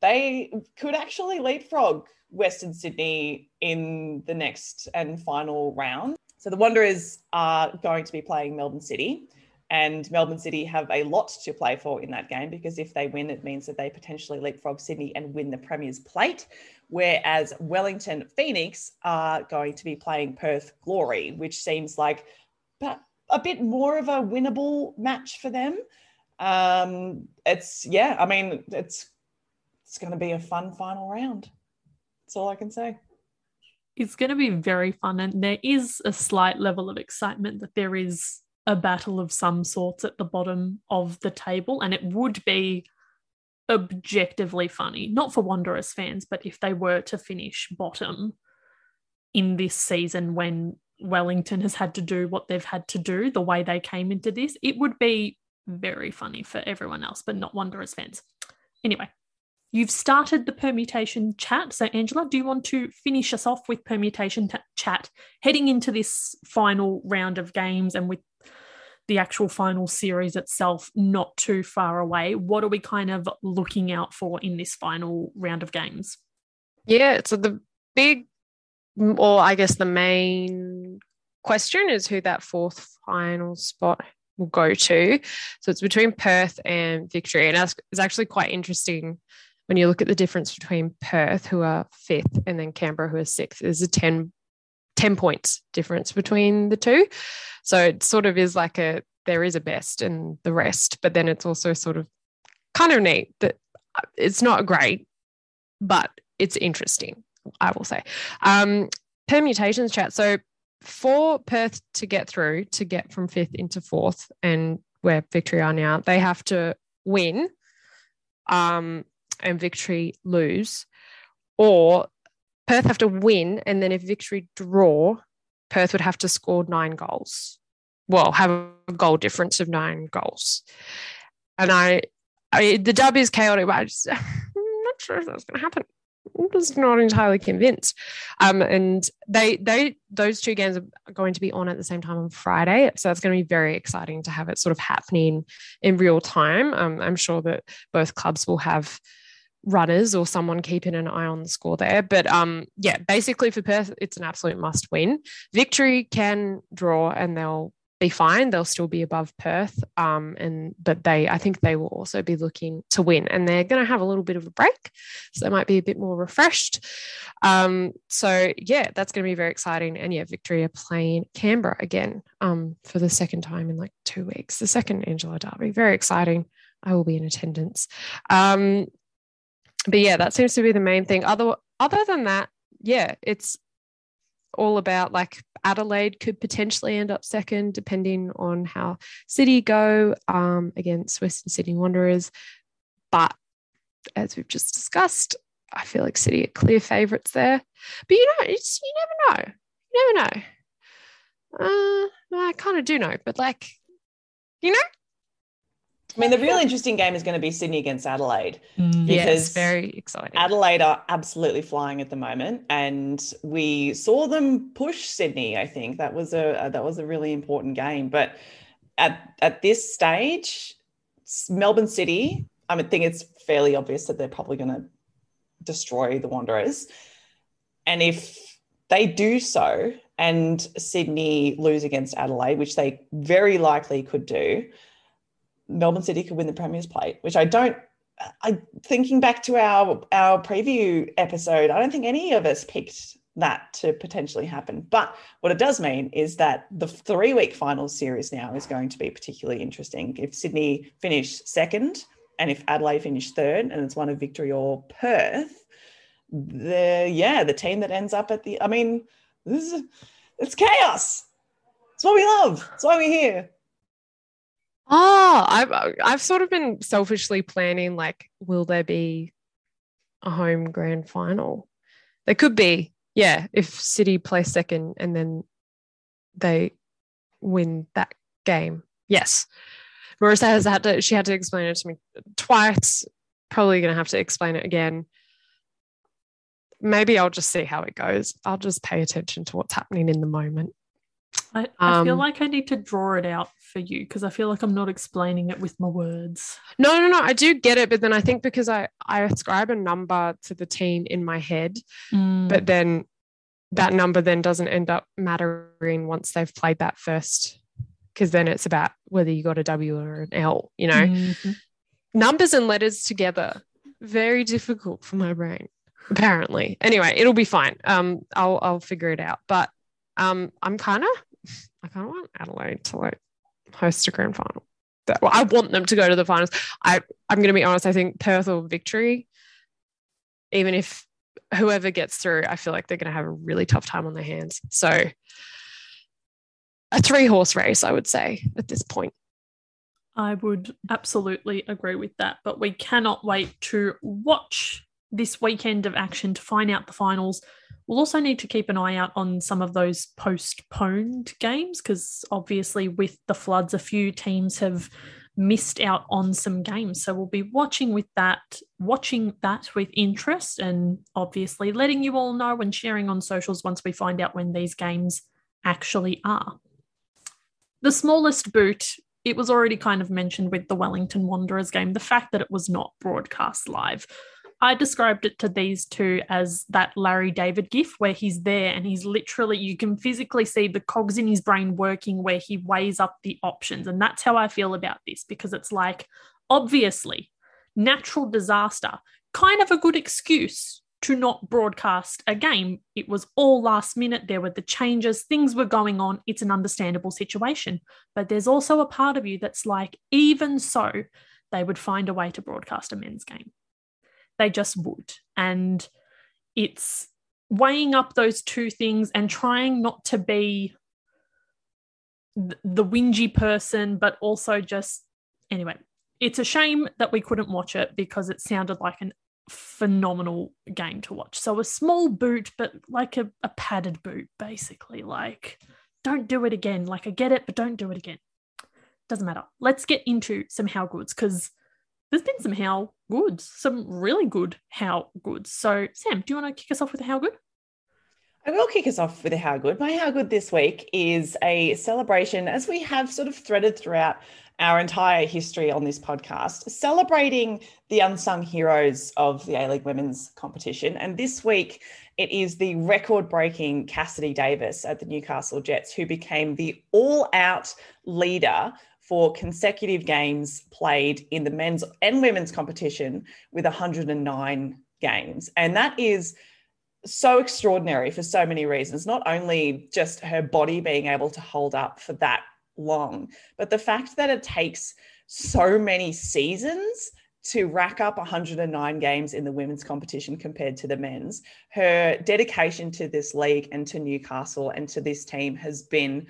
Speaker 3: they could actually leapfrog Western Sydney in the next and final round. So the Wanderers are going to be playing Melbourne City, and Melbourne City have a lot to play for in that game because if they win, it means that they potentially leapfrog Sydney and win the Premier's plate. Whereas Wellington Phoenix are going to be playing Perth Glory, which seems like a bit more of a winnable match for them. Um, it's yeah, I mean, it's it's going to be a fun final round. That's all I can say.
Speaker 1: It's going to be very fun, and there is a slight level of excitement that there is a battle of some sorts at the bottom of the table, and it would be objectively funny, not for Wanderers fans, but if they were to finish bottom in this season when Wellington has had to do what they've had to do, the way they came into this, it would be very funny for everyone else, but not Wanderers fans. Anyway, you've started the permutation chat. So, Angela, do you want to finish us off with permutation t- chat heading into this final round of games and with the actual final series itself not too far away? What are we kind of looking out for in this final round of games?
Speaker 2: Yeah, so the big, or I guess the main question is who that fourth final spot will go to. So it's between Perth and Victory. And it's actually quite interesting when you look at the difference between Perth, who are fifth, and then Canberra, who are sixth. There's a 10, 10 points difference between the two. So it sort of is like a, there is a best and the rest, but then it's also sort of kind of neat that uh, it's not great, but it's interesting, I will say. Um, permutations chat. So for Perth to get through, to get from fifth into fourth, and where Victory are now, they have to win um, and Victory lose, or Perth have to win, and then if Victory draw, Perth would have to score nine goals. Well, have a goal difference of nine goals. And I, I the dub is chaotic, but I just, I'm not sure if that's going to happen. I'm just not entirely convinced. Um, and they they those two games are going to be on at the same time on Friday, so it's going to be very exciting to have it sort of happening in real time. Um, I'm sure that both clubs will have runners or someone keeping an eye on the score there. But um, yeah, basically for Perth, it's an absolute must win. Victory can draw and they'll be fine. They'll still be above Perth. Um, and but they, I think they will also be looking to win, and they're going to have a little bit of a break, so they might be a bit more refreshed. Um, so yeah, that's going to be very exciting. And yeah, Victoria playing Canberra again um, for the second time in like two weeks. The second Angela Derby, very exciting. I will be in attendance. Um, but yeah, that seems to be the main thing. Other other than that, yeah, it's all about like Adelaide could potentially end up second, depending on how City go um, against Western Sydney Wanderers. But as we've just discussed, I feel like City are clear favourites there. But you know, it's you never know. You never know. Uh, I kind of do know, but like, you know,
Speaker 3: I mean, the real interesting game is going to be Sydney against Adelaide.
Speaker 2: Mm. Because yes, very exciting.
Speaker 3: Adelaide are absolutely flying at the moment, and we saw them push Sydney. I think that was a that was a really important game. But at at this stage, Melbourne City, I mean, think it's fairly obvious that they're probably going to destroy the Wanderers, and if they do so, and Sydney lose against Adelaide, which they very likely could do Melbourne City could win the Premier's Plate, which I don't. I thinking back to our our preview episode, I don't think any of us picked that to potentially happen. But what it does mean is that the three week final series now is going to be particularly interesting. If Sydney finish second and if Adelaide finish third and it's one of victory or Perth, the yeah, the team that ends up at the I mean, this is it's chaos. It's what we love. It's why we're here.
Speaker 2: Oh, I've I've sort of been selfishly planning like, will there be a home grand final? There could be, yeah, if City play second and then they win that game. Yes. Marissa has had to she had to explain it to me twice. Probably gonna have to explain it again. Maybe I'll just see how it goes. I'll just pay attention to what's happening in the moment.
Speaker 1: I, I feel um, like I need to draw it out for you because I feel like I'm not explaining it with my words.
Speaker 2: No, no, no. I do get it, but then I think because I I ascribe a number to the team in my head, mm. but then that number then doesn't end up mattering once they've played that first, because then it's about whether you got a W or an L. You know, mm-hmm. numbers and letters together very difficult for my brain apparently. Anyway, it'll be fine. Um, I'll I'll figure it out, but. Um, I'm kind of I kind of want Adelaide to like host a grand final. Well, I want them to go to the finals. I I'm going to be honest. I think Perth or Victory, even if whoever gets through, I feel like they're going to have a really tough time on their hands. So a three horse race, I would say at this point.
Speaker 1: I would absolutely agree with that, but we cannot wait to watch this weekend of action to find out the finals. We'll also need to keep an eye out on some of those postponed games because obviously, with the floods, a few teams have missed out on some games. So we'll be watching with that, watching that with interest, and obviously letting you all know and sharing on socials once we find out when these games actually are. The smallest boot, it was already kind of mentioned with the Wellington Wanderers game, the fact that it was not broadcast live. I described it to these two as that Larry David gif where he's there and he's literally, you can physically see the cogs in his brain working where he weighs up the options. And that's how I feel about this because it's like, obviously, natural disaster, kind of a good excuse to not broadcast a game. It was all last minute. There were the changes, things were going on. It's an understandable situation. But there's also a part of you that's like, even so, they would find a way to broadcast a men's game. They just would. And it's weighing up those two things and trying not to be the whingy person, but also just, anyway, it's a shame that we couldn't watch it because it sounded like an phenomenal game to watch. So a small boot, but like a, a padded boot, basically. Like, don't do it again. Like, I get it, but don't do it again. Doesn't matter. Let's get into some how goods because there's been some how goods, some really good how goods. So, Sam, do you want to kick us off with a how good?
Speaker 3: I will kick us off with a how good. My how good this week is a celebration, as we have sort of threaded throughout our entire history on this podcast, celebrating the unsung heroes of the A League women's competition. And this week, it is the record breaking Cassidy Davis at the Newcastle Jets, who became the all out leader for consecutive games played in the men's and women's competition with 109 games. And that is so extraordinary for so many reasons, not only just her body being able to hold up for that long, but the fact that it takes so many seasons to rack up 109 games in the women's competition compared to the men's. Her dedication to this league and to Newcastle and to this team has been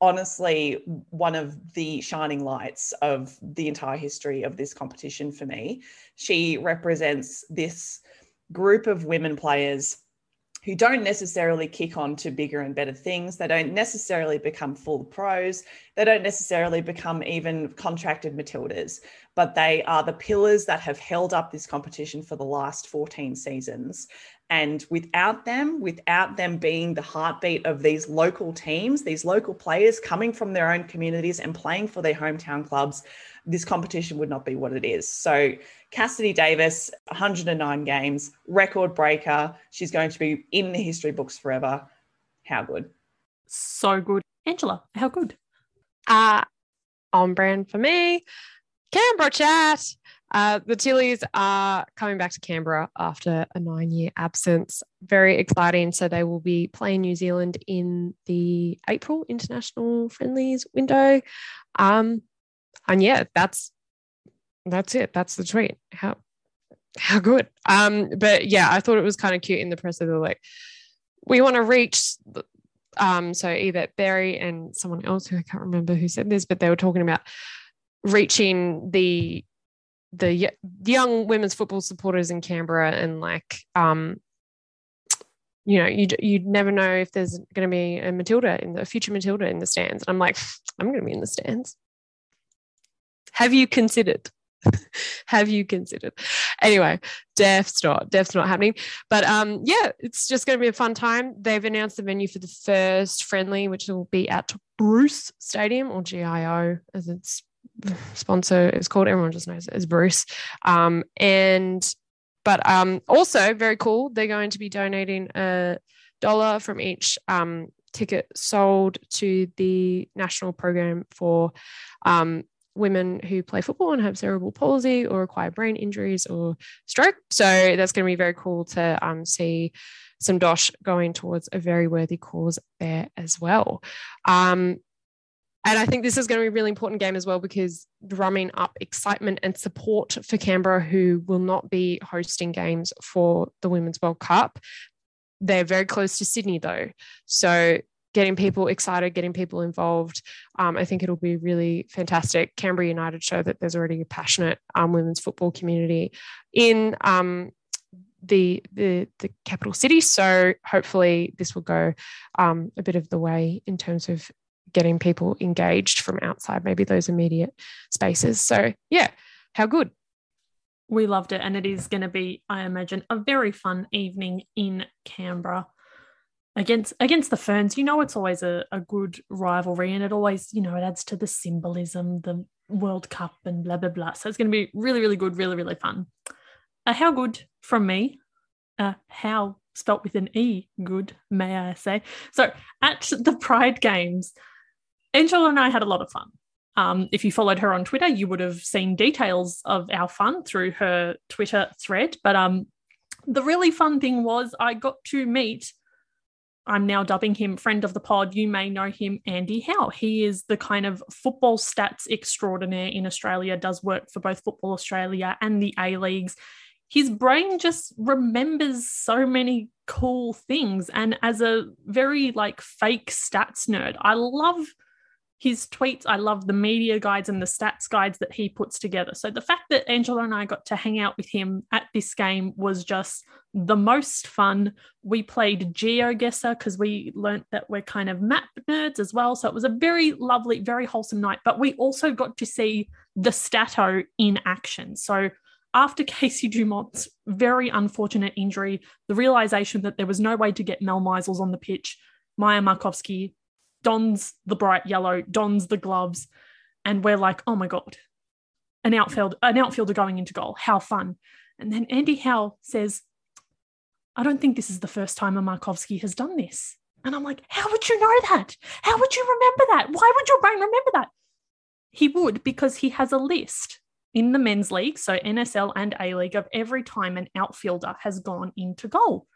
Speaker 3: honestly one of the shining lights of the entire history of this competition for me. She represents this group of women players who don't necessarily kick on to bigger and better things. They don't necessarily become full pros. They don't necessarily become even contracted Matildas, but they are the pillars that have held up this competition for the last 14 seasons. And without them, without them being the heartbeat of these local teams, these local players coming from their own communities and playing for their hometown clubs, this competition would not be what it is. So, Cassidy Davis, 109 games, record breaker. She's going to be in the history books forever. How good?
Speaker 1: So good. Angela, how good?
Speaker 2: Uh, on brand for me. Canberra chat. Uh, the Tillies are coming back to Canberra after a nine year absence. Very exciting. So they will be playing New Zealand in the April international friendlies window. Um, and yeah, that's that's it. That's the tweet. How how good. Um, but yeah, I thought it was kind of cute in the press of the like, we want to reach um, so either Barry and someone else who I can't remember who said this, but they were talking about reaching the the young women's football supporters in Canberra and like um you know you'd, you'd never know if there's going to be a Matilda in the future Matilda in the stands. And I'm like I'm going to be in the stands. Have you considered? Have you considered? Anyway death's not death's not happening. But um yeah it's just going to be a fun time. They've announced the venue for the first friendly which will be at bruce stadium or gio as it's sponsor is called. Everyone just knows it as Bruce. Um, and but um, also very cool. They're going to be donating a dollar from each um, ticket sold to the national program for um, women who play football and have cerebral palsy or acquire brain injuries or stroke. So that's going to be very cool to um, see some dosh going towards a very worthy cause there as well. Um, and I think this is going to be a really important game as well because drumming up excitement and support for Canberra, who will not be hosting games for the Women's World Cup. They're very close to Sydney, though. So getting people excited, getting people involved, um, I think it'll be really fantastic. Canberra United show that there's already a passionate um, women's football community in um, the the the capital city. So hopefully this will go um, a bit of the way in terms of getting people engaged from outside maybe those immediate spaces. So yeah, how good.
Speaker 1: We loved it. And it is going to be, I imagine, a very fun evening in Canberra against against the ferns you know it's always a, a good rivalry and it always you know it adds to the symbolism the world cup and blah blah blah so it's going to be really really good really really fun uh, how good from me uh, how spelt with an e good may i say so at the pride games angela and i had a lot of fun um, if you followed her on twitter you would have seen details of our fun through her twitter thread but um, the really fun thing was i got to meet I'm now dubbing him friend of the pod. You may know him, Andy Howe. He is the kind of football stats extraordinaire in Australia, does work for both Football Australia and the A Leagues. His brain just remembers so many cool things. And as a very like fake stats nerd, I love his tweets. I love the media guides and the stats guides that he puts together. So the fact that Angela and I got to hang out with him at this game was just the most fun. We played GeoGuessr because we learnt that we're kind of map nerds as well. So it was a very lovely, very wholesome night. But we also got to see the Stato in action. So after Casey Dumont's very unfortunate injury, the realization that there was no way to get Mel Meisels on the pitch, Maja Markovski dons the bright yellow, dons the gloves, and we're like, oh my god, an outfield, an outfielder going into goal, how fun! And then Andy Howe says, I don't think this is the first time a Markovski has done this. And I'm like, how would you know that? How would you remember that? Why would your brain remember that? He would because he has a list in the men's league, so NSL and A League, of every time an outfielder has gone into goal.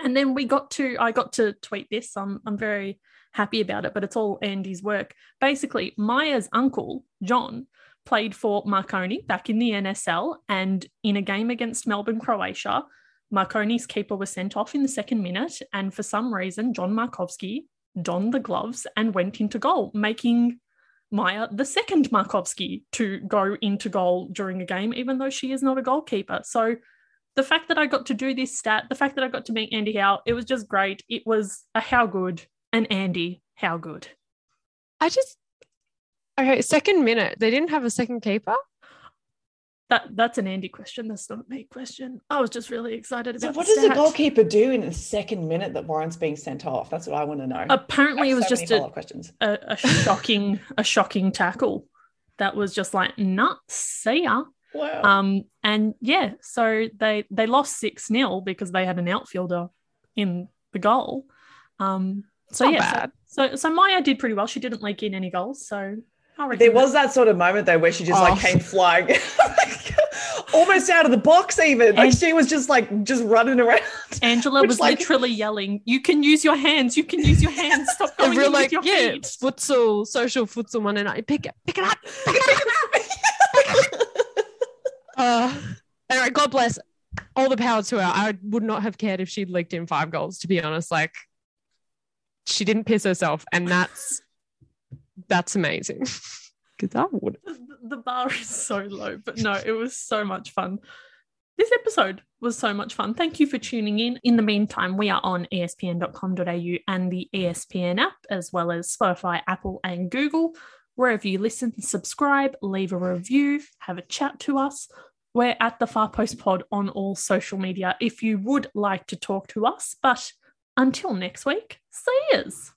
Speaker 1: And then we got to, I got to tweet this. I'm, I'm very happy about it, but it's all Andy's work. Basically, Maja's uncle, John, played for Marconi back in the NSL. And in a game against Melbourne, Croatia, Marconi's keeper was sent off in the second minute. And for some reason, John Markovski donned the gloves and went into goal, making Maja the second Markovski to go into goal during a game, even though she is not a goalkeeper. So the fact that I got to do this stat, the fact that I got to meet Andy Howe, it was just great. It was a how good and Andy, how good?
Speaker 2: I just okay. Second minute, they didn't have a second keeper.
Speaker 1: That that's an Andy question. That's not a me question. I was just really excited about.
Speaker 3: So, what does the goalkeeper do in the second minute that Warren's being sent off? That's what I want to know.
Speaker 1: Apparently, it was so just a, questions. A, a shocking, a shocking tackle. That was just like nuts. See ya.
Speaker 3: Wow.
Speaker 1: Um, and yeah, so they they lost six 0 because they had an outfielder in the goal. Um, so yeah, so, so, so Maja did pretty well. She didn't leak in any goals, so
Speaker 3: there was that sort of moment though where she just oh. like came flying. almost out of the box even like and she was just like just running around
Speaker 1: angela was like, literally yelling you can use your hands you can use your hands stop going real like your yeah feet.
Speaker 2: futsal social futsal one and i pick it pick it up pick it up, uh, anyway god bless all the power to her i would not have cared if she'd leaked in five goals to be honest like she didn't piss herself, and that's that's amazing. Because I would.
Speaker 1: The bar is so low, but no, it was so much fun. This episode was so much fun. Thank you for tuning in. In the meantime, we are on espn.com.au and the ESPN app, as well as Spotify, Apple, and Google. Wherever you listen, subscribe, leave a review, have a chat to us. We're at the Far Post Pod on all social media if you would like to talk to us. But until next week, see yous.